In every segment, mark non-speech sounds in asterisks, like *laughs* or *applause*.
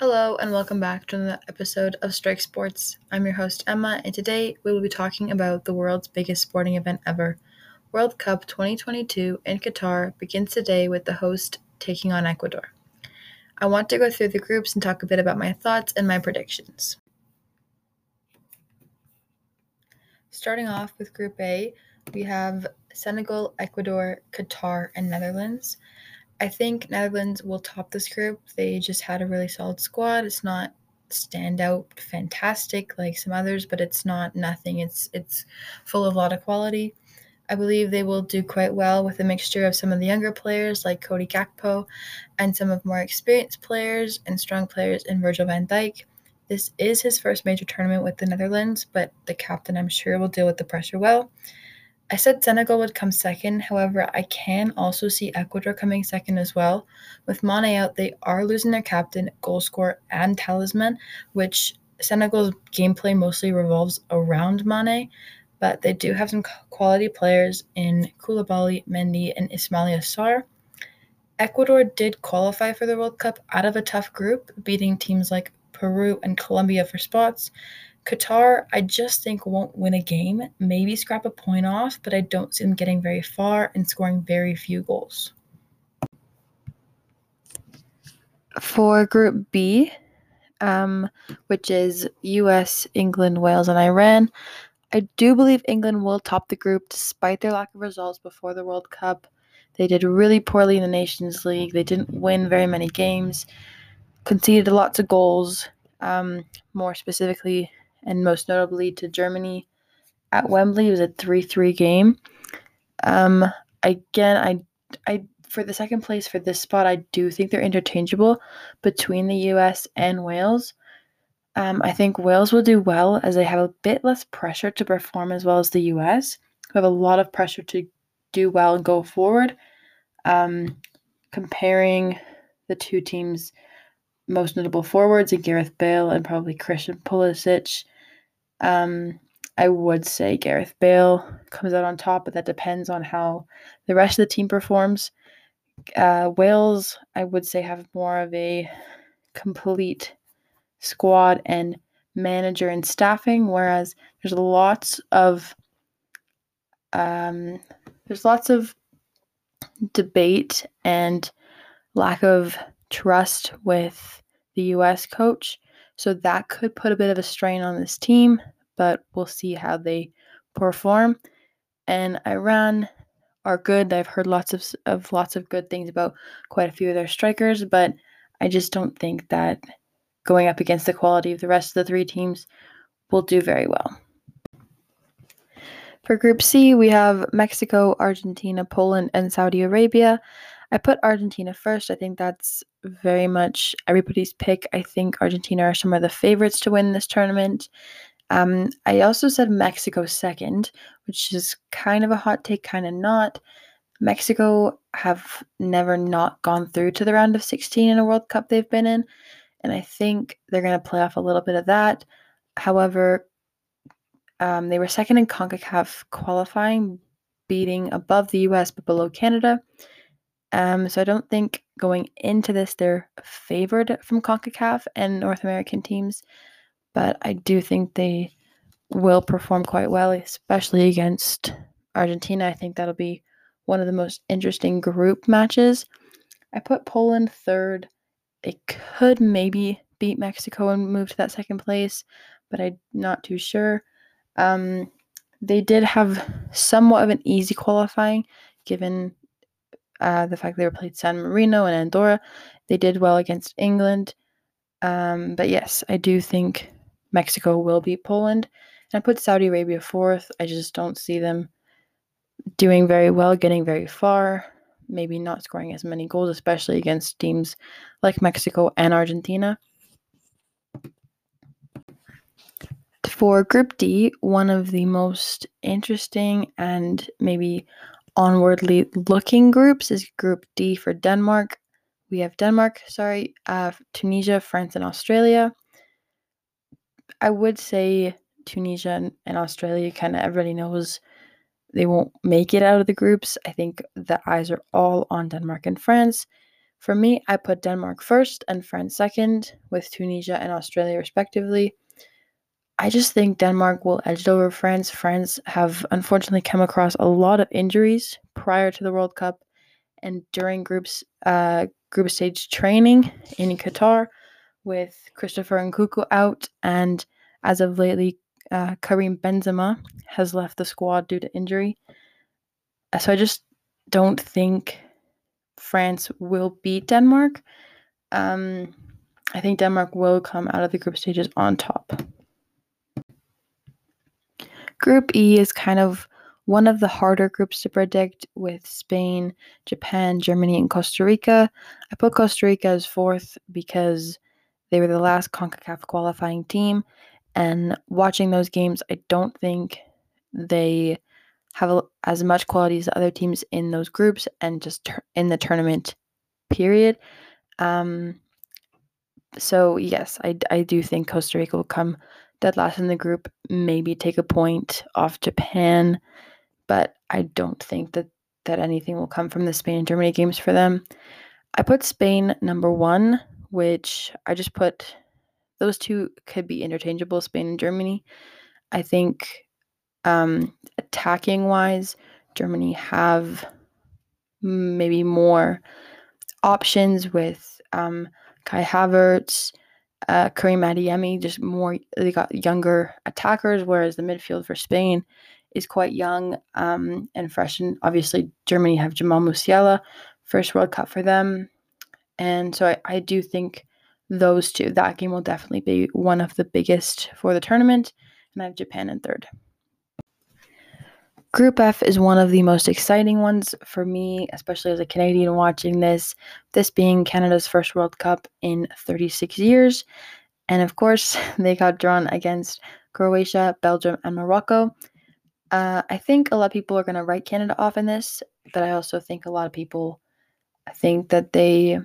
Hello, and welcome back to another episode of Strike Sports. I'm your host, Emma, and today we will be talking about the world's biggest sporting event ever. World Cup 2022 in Qatar begins today with the host taking on Ecuador. I want to go through the groups and talk a bit about my thoughts and my predictions. Starting off with Group A, we have Senegal, Ecuador, Qatar, and Netherlands. I think Netherlands will top this group. They just had a really solid squad. It's not standout fantastic like some others, but it's not nothing. It's it's full of a lot of quality. I believe they will do quite well with a mixture of some of the younger players like Cody Gakpo and some of more experienced players and strong players in Virgil van Dijk. This is his first major tournament with the Netherlands, but the captain I'm sure will deal with the pressure well. I said Senegal would come second. However, I can also see Ecuador coming second as well. With Mane out, they are losing their captain, goal scorer, and talisman, which Senegal's gameplay mostly revolves around Mane, but they do have some quality players in Koulibaly, Mendy, and Ismaila Sarr. Ecuador did qualify for the World Cup out of a tough group, beating teams like Peru and Colombia for spots. Qatar, I just think won't win a game, maybe scrap a point off, but I don't see them getting very far and scoring very few goals. For Group B, um, which is US, England, Wales, and Iran, I do believe England will top the group despite their lack of results before the World Cup. They did really poorly in the Nations League. They didn't win very many games, conceded lots of goals. Um, more specifically, and most notably to Germany at Wembley. It was a 3 3 game. Um, again, I, I, for the second place for this spot, I do think they're interchangeable between the US and Wales. Um, I think Wales will do well as they have a bit less pressure to perform as well as the US, who have a lot of pressure to do well and go forward. Um, comparing the two teams' most notable forwards in Gareth Bale and probably Christian Pulisic. Um, I would say Gareth Bale comes out on top, but that depends on how the rest of the team performs. Uh, Wales, I would say, have more of a complete squad and manager and staffing, whereas there's lots of um, there's lots of debate and lack of trust with the US coach. So that could put a bit of a strain on this team, but we'll see how they perform. And Iran are good. I've heard lots of, of lots of good things about quite a few of their strikers, but I just don't think that going up against the quality of the rest of the three teams will do very well. For Group C, we have Mexico, Argentina, Poland, and Saudi Arabia. I put Argentina first. I think that's very much everybody's pick. I think Argentina are some of the favorites to win this tournament. Um, I also said Mexico second, which is kind of a hot take, kind of not. Mexico have never not gone through to the round of 16 in a World Cup they've been in, and I think they're going to play off a little bit of that. However, um, they were second in CONCACAF qualifying, beating above the US but below Canada. Um, so I don't think going into this they're favored from CONCACAF and North American teams, but I do think they will perform quite well, especially against Argentina. I think that'll be one of the most interesting group matches. I put Poland third. They could maybe beat Mexico and move to that second place, but I'm not too sure. Um, they did have somewhat of an easy qualifying given uh, the fact they were played San Marino and Andorra. They did well against England. Um, but yes, I do think Mexico will beat Poland. And I put Saudi Arabia fourth. I just don't see them doing very well, getting very far, maybe not scoring as many goals, especially against teams like Mexico and Argentina. For Group D, one of the most interesting and maybe onwardly looking groups is Group D for Denmark. We have Denmark, sorry, uh, Tunisia, France, and Australia. I would say Tunisia and, and Australia kind of everybody knows they won't make it out of the groups. I think the eyes are all on Denmark and France. For me, I put Denmark first and France second, with Tunisia and Australia respectively. I just think Denmark will edge over France. France have unfortunately come across a lot of injuries prior to the World Cup and during groups uh, group stage training in Qatar, with Christopher Nkunku out, and as of lately, uh, Karim Benzema has left the squad due to injury. So I just don't think France will beat Denmark. Um, I think Denmark will come out of the group stages on top. Group E is kind of one of the harder groups to predict with Spain, Japan, Germany, and Costa Rica. I put Costa Rica as fourth because they were the last CONCACAF qualifying team. And watching those games, I don't think they have as much quality as the other teams in those groups and just in the tournament period. Um, so, yes, I, I do think Costa Rica will come dead last in the group, maybe take a point off Japan, but I don't think that, that anything will come from the Spain and Germany games for them. I put Spain number one, which I just put those two could be interchangeable, Spain and Germany. I think um, attacking wise, Germany have maybe more options with um, Kai Havertz, uh, Karim Adeyemi, just more, they got younger attackers, whereas the midfield for Spain is quite young um, and fresh. And obviously, Germany have Jamal Musiala, first World Cup for them. And so I, I do think those two, that game will definitely be one of the biggest for the tournament. And I have Japan in third. Group F is one of the most exciting ones for me, especially as a Canadian watching this, this being Canada's first World Cup in 36 years. And of course, *laughs* they got drawn against Croatia, Belgium, and Morocco. Uh, I think a lot of people are going to write Canada off in this, but I also think a lot of people think that they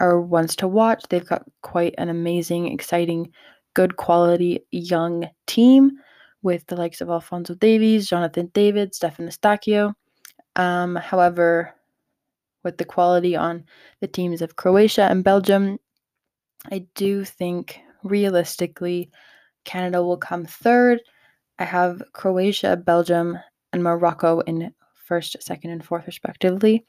are ones to watch. They've got quite an amazing, exciting, good quality young team with the likes of Alfonso Davies, Jonathan David, Stephen Eustaquio. Um, however, with the quality on the teams of Croatia and Belgium, I do think realistically Canada will come third. I have Croatia, Belgium, and Morocco in first, second, and fourth, respectively.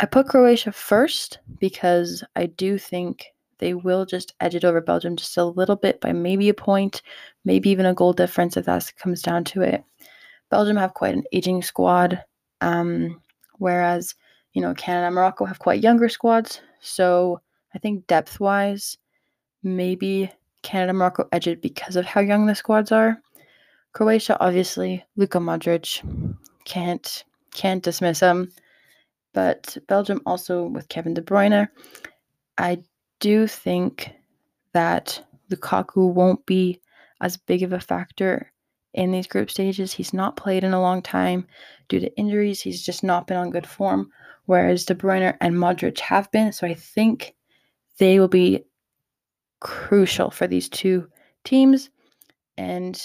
I put Croatia first because I do think they will just edge it over Belgium just a little bit by maybe a point, maybe even a goal difference if that comes down to it. Belgium have quite an aging squad, um, whereas you know Canada and Morocco have quite younger squads. So I think depth wise, maybe Canada Morocco edge it because of how young the squads are. Croatia, obviously, Luka Modric can't can't dismiss him, but Belgium also with Kevin De Bruyne. I do think that Lukaku won't be as big of a factor in these group stages. He's not played in a long time due to injuries. He's just not been on good form, whereas De Bruyne and Modric have been. So I think they will be crucial for these two teams, and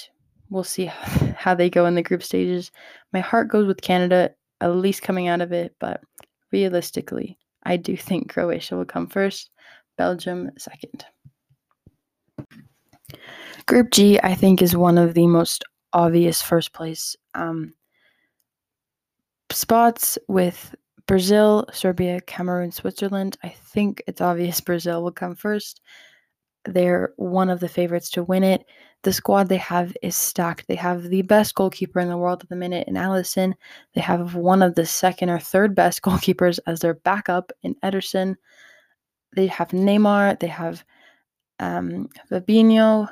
we'll see *laughs* how they go in the group stages. My heart goes with Canada, at least coming out of it, but realistically, I do think Croatia will come first. Belgium second. Group G, I think, is one of the most obvious first place um, spots with Brazil, Serbia, Cameroon, Switzerland. I think it's obvious *laughs* Brazil will come first. They're one of the favorites to win it. The squad they have is stacked. They have the best goalkeeper in the world at the minute in Alisson. They have one of the second or third best *laughs* goalkeepers as their backup in Ederson they have Neymar, they have um, Fabinho,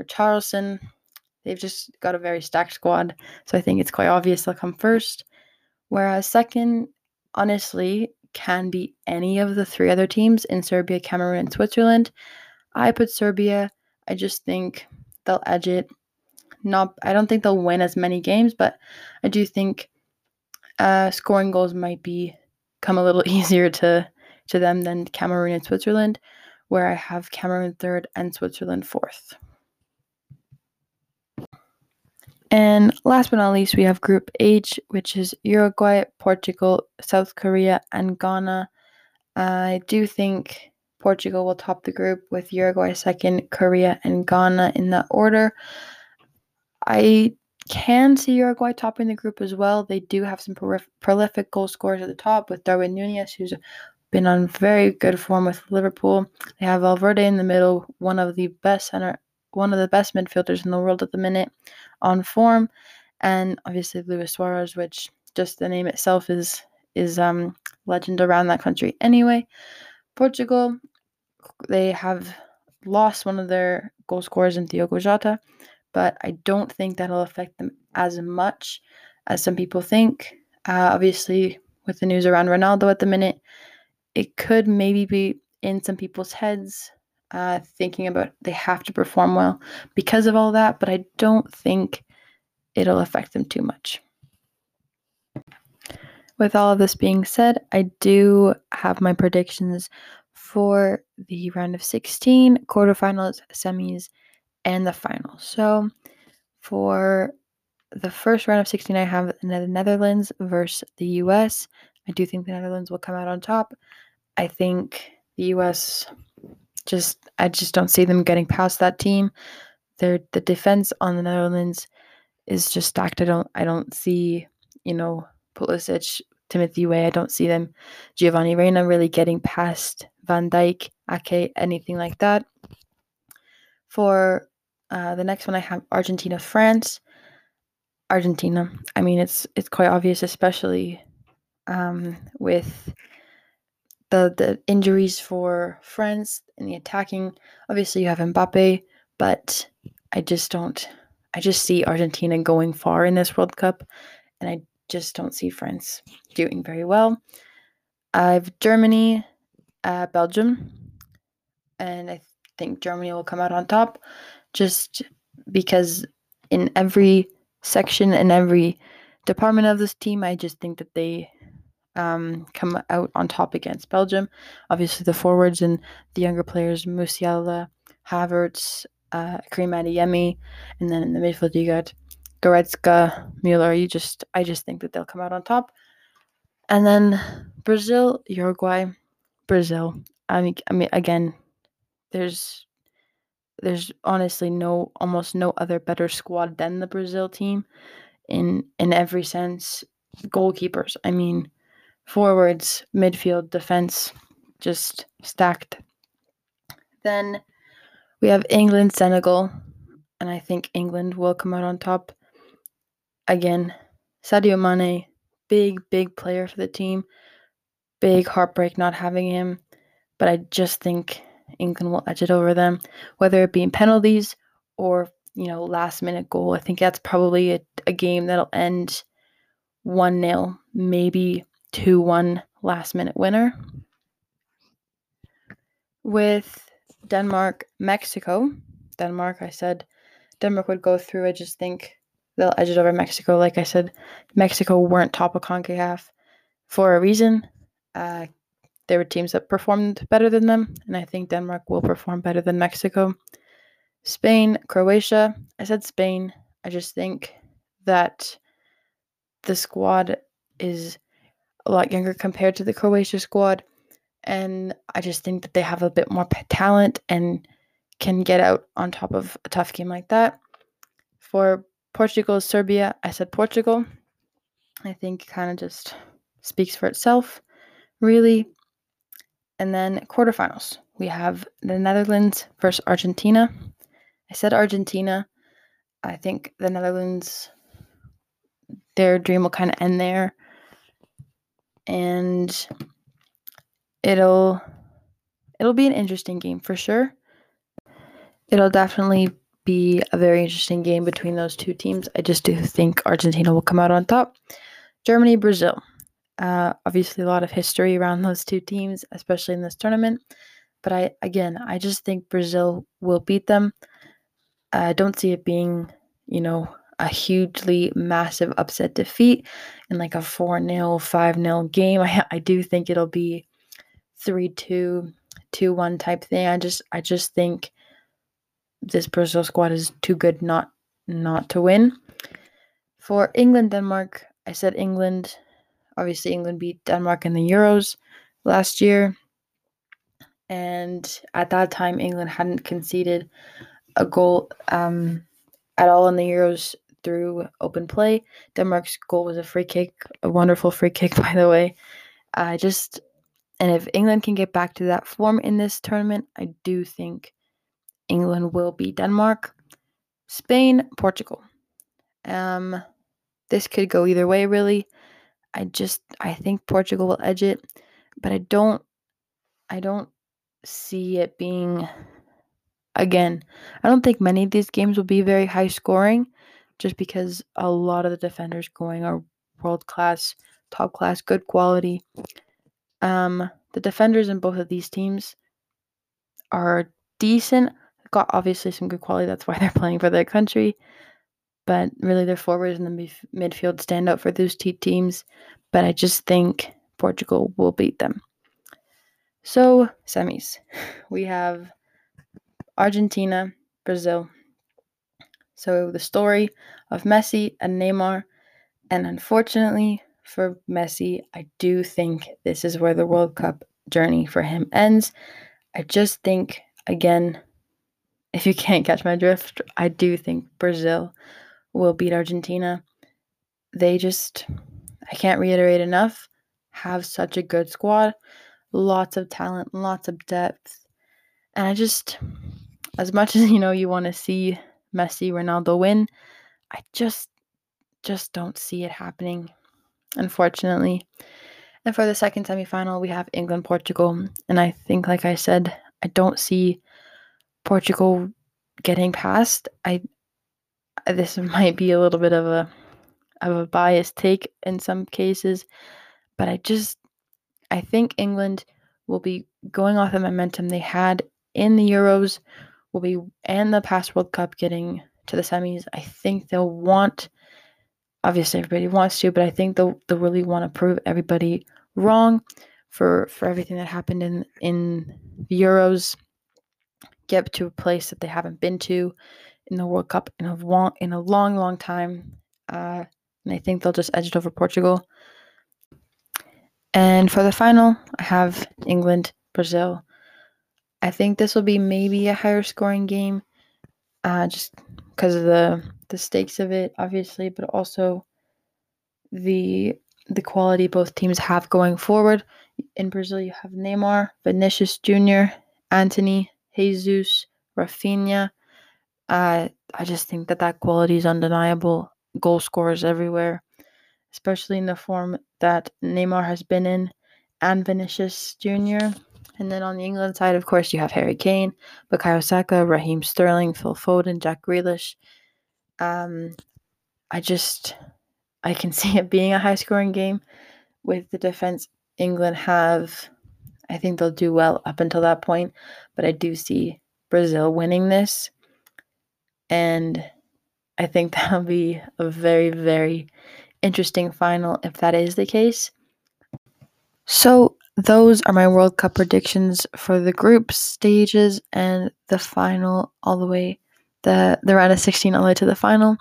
Richarlison. They've just got a very stacked squad, so I think it's quite obvious they'll come first. Whereas second, honestly, can be any of the three other teams in Serbia, Cameroon, and Switzerland. I put Serbia. I just think they'll edge it. Not, I don't think they'll win as many games, but I do think uh, scoring goals might be come a little *laughs* easier to to them than Cameroon and Switzerland, where I have Cameroon third and Switzerland fourth. And last but not least, we have Group H, which is Uruguay, Portugal, South Korea, and Ghana. I do think Portugal will top the group with Uruguay second, Korea, and Ghana in that order. I can see Uruguay topping the group as well. They do have some prolific goal scorers at the top with Darwin Nunez, who's been on very good form with Liverpool. They have Valverde in the middle, one of the best center, one of the best midfielders in the world at the minute, on form, and obviously Luis Suarez, which just the name itself is is um legend around that country. Anyway, Portugal, they have lost one of their goal scorers in Diogo Jota, but I don't think that'll affect them as much as some people think. Uh, obviously, with the news around Ronaldo at the minute, it could maybe be in some people's heads uh, thinking about they have to perform well because of all that, but I don't think it'll affect them too much. With all of this being said, I do have my predictions for the round of 16, quarterfinals, semis, and the final. So for the first round of 16, I have the Netherlands versus the US. I do think the Netherlands will come out on top. I think the US just I just don't see them getting past that team. Their the defense on the Netherlands is just stacked. I don't I don't see, you know, Pulisic, Timothy Weah, I don't see them Giovanni Reyna really getting past Van Dijk, Ake, anything like that. For uh, the next one I have Argentina France. Argentina. I mean it's it's quite obvious, especially um, with the the injuries for France in the attacking. Obviously, you have Mbappe, but I just don't. I just see Argentina going far in this World Cup, and I just don't see France doing very well. I've Germany, uh, Belgium, and I think Germany will come out on top, just because in every section and every department of this team, I just think that they um, come out on top against Belgium. Obviously, the forwards and the younger players, Musiala, Havertz, uh, Karim Adeyemi, and then in the midfield you got Goretzka, Mueller. You just, I just think that they'll come out on top. And then Brazil, Uruguay, Brazil. I mean, I mean, again, there's there's honestly no almost no other better squad than the Brazil team in in every sense. Goalkeepers. I mean, forwards, midfield, defense, just stacked. Then we have England, Senegal, and I think England will come out on top. Again, Sadio Mane, big, big player for the team. Big heartbreak not having him, but I just think England will edge it over them, whether it be in penalties or you know last minute goal. I think that's probably a, a game that'll end one 0 maybe 2 1 last minute winner. With Denmark, Mexico. Denmark, I said Denmark would go through. I just think they'll edge it over Mexico. Like I said, Mexico weren't top of CONCACAF for a reason. Uh, there were teams that performed better than them, and I think Denmark will perform better than Mexico. Spain, Croatia. I said Spain. I just think that the squad is a lot younger compared to the Croatia squad. And I just think that they have a bit more talent and can get out on top of a tough game like that. For Portugal, Serbia, I said Portugal. I think kind of just speaks for itself, really. And then quarterfinals, we have the Netherlands versus Argentina. I said Argentina. I think the Netherlands, their dream will kind of end there and it'll it'll be an interesting game for sure. It'll definitely be a very interesting game between those two teams. I just do think Argentina will come out on top. Germany, Brazil. Uh, obviously, a lot of history around those two teams, especially in this tournament. But I, again, I just think Brazil will beat them. I don't see it being, you know, a hugely massive upset defeat in like a 4 0, 5 0 game. *laughs* I, I do think it'll be 3 2, 2 1 type thing. I just I just think this Brazil squad is too good not not to win. For England, Denmark, I said England. Obviously, England beat Denmark in the Euros last year. And at that time, England hadn't conceded a goal um, at all in the Euros through open play. Denmark's goal was a free kick, a wonderful free kick, *laughs* by the way. I just, and if England can get back to that form in this tournament, I do think England will beat Denmark. Spain, Portugal. Um, this could go either way, really. I just, I think Portugal will edge it, but I don't, I don't see it being again i don't think many of these games will be very high scoring just because a lot of the defenders going are world class top class good quality um the defenders in both of these teams are decent got obviously some good quality that's why *laughs* they're playing for their country but really their forwards and the midfield stand out for those two teams but i just think portugal will beat them so, semis. *laughs* We have Argentina, Brazil. So, the story of Messi and Neymar. And unfortunately for Messi, I do think this is where the World Cup journey for him ends. I just think, again, *laughs* if you can't catch my drift, I do think Brazil will beat Argentina. They just, I can't reiterate enough, have such a good squad lots of talent, lots of depth. And I just, as much as *laughs* you know, you want to see Messi, Ronaldo win, I just, just don't see it happening, unfortunately. And for the second semifinal, we have England, Portugal. And I think, like I said, I don't see Portugal getting past. I, this *laughs* might be a little bit of a, of a biased take in some cases, but I just I think England will be going off the momentum they had in the Euros, will be and the past World Cup getting to the semis. I think they'll want obviously everybody wants to, but I think they'll they'll really want to prove everybody wrong for for everything that happened in in the Euros. Get to a place that they haven't been to in the World Cup in a long in a long long time, uh, and I think they'll just edge it over Portugal. And for the final, I have England, Brazil. I think this will be maybe a higher scoring game, uh, just because of the the stakes of it, obviously, but also the the quality both teams have going forward. In Brazil, you have Neymar, Vinicius Jr., Antony, Jesus, Raphinha. Uh, I just think that that quality is undeniable. Goal scorers everywhere especially in the form that Neymar has been in and Vinicius Jr. And then on the England side, of course, you have Harry Kane, Bukayo Saka, Raheem Sterling, Phil Foden, Jack Grealish. Um, I just, I can *laughs* see it being a high scoring game with the defense England have. I think they'll do well up until that point, but I do see Brazil winning this. And I think *laughs* that'll be a very, very interesting final if that is the case. So, those are my World Cup predictions for the group stages and the final all the way the the round of 16 all the way to the final.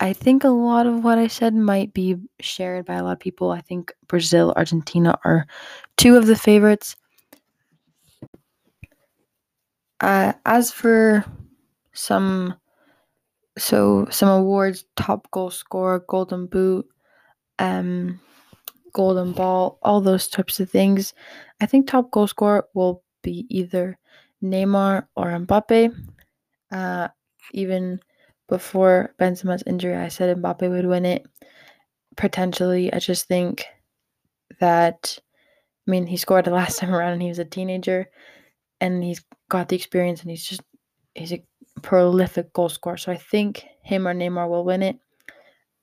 I think a lot of what I said might be shared by a lot of people. I think Brazil, Argentina are two of the favorites. Uh, as for some so some awards top goal scorer golden boot um golden ball all those types of things i think top goal scorer will be either neymar or mbappe uh even before benzema's injury i said mbappe would win it potentially i just think that i mean he scored the last *laughs* time around and he was a teenager and he's got the experience and he's just he's a prolific goal scorer. So I think him or Neymar will win it.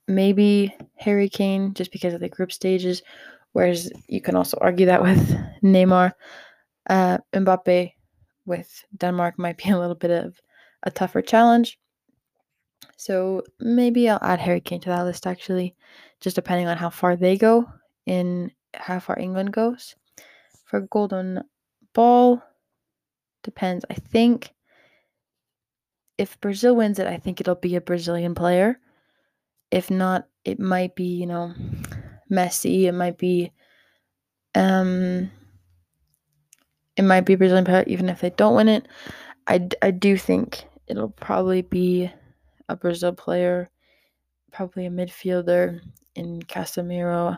Maybe Harry Kane, just because of the group stages. Whereas you can also argue that with *laughs* Neymar. Uh, Mbappe with Denmark might be a little bit of a tougher challenge. So maybe I'll add Harry Kane to that list actually, just depending on how far they go in how far England goes. For Golden Ball, depends. I think if Brazil wins it, I think it'll be a Brazilian player. If not, it might be, you know, Messi. It might be um it might be Brazilian even if they don't win it. I, I do think it'll probably be a Brazil player, probably a midfielder in Casemiro.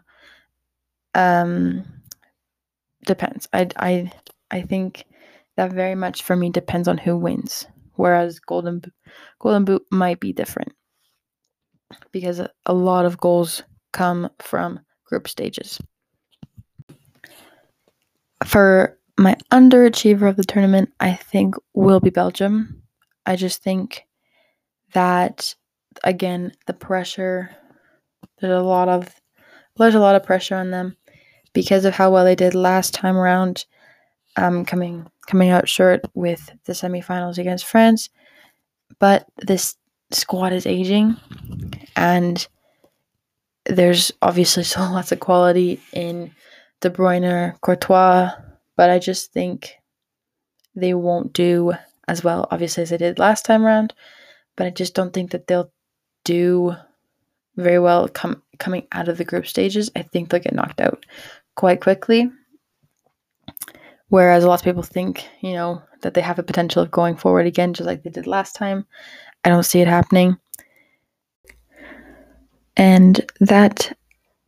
Um, depends. I, I, I think that very much for me depends on who wins. Whereas Golden Golden Boot might be different because a lot of goals come from group stages. For my underachiever of the tournament, I think will be Belgium. I just think that again, the pressure there's a lot of there's a lot of pressure on them because of how well they did last time around, um, coming coming out short with the semifinals against France. But this squad is aging, and there's obviously *laughs* still lots of quality in De Bruyne, Courtois, but I just think they won't do as well, obviously, as they did last time around. But I just don't think that they'll do very well com- coming out of the group stages. I think they'll get knocked out quite quickly. Whereas a lot of people think, you know, that they have a potential of going forward again, just like they did last time. I don't see it happening. And that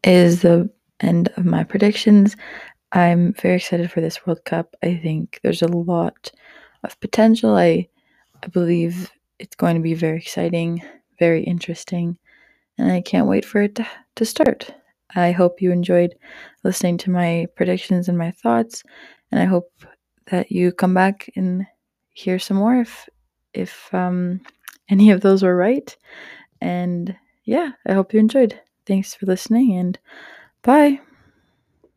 is the end of my predictions. I'm very excited for this World Cup. I think there's a lot of potential. I I believe it's going to be very exciting, very interesting, and I can't wait for it to, to start. I hope you enjoyed listening to my predictions and my thoughts, and I hope that you come back and hear some more if if um, any of those were right. And yeah, I hope you enjoyed. Thanks for listening, and bye.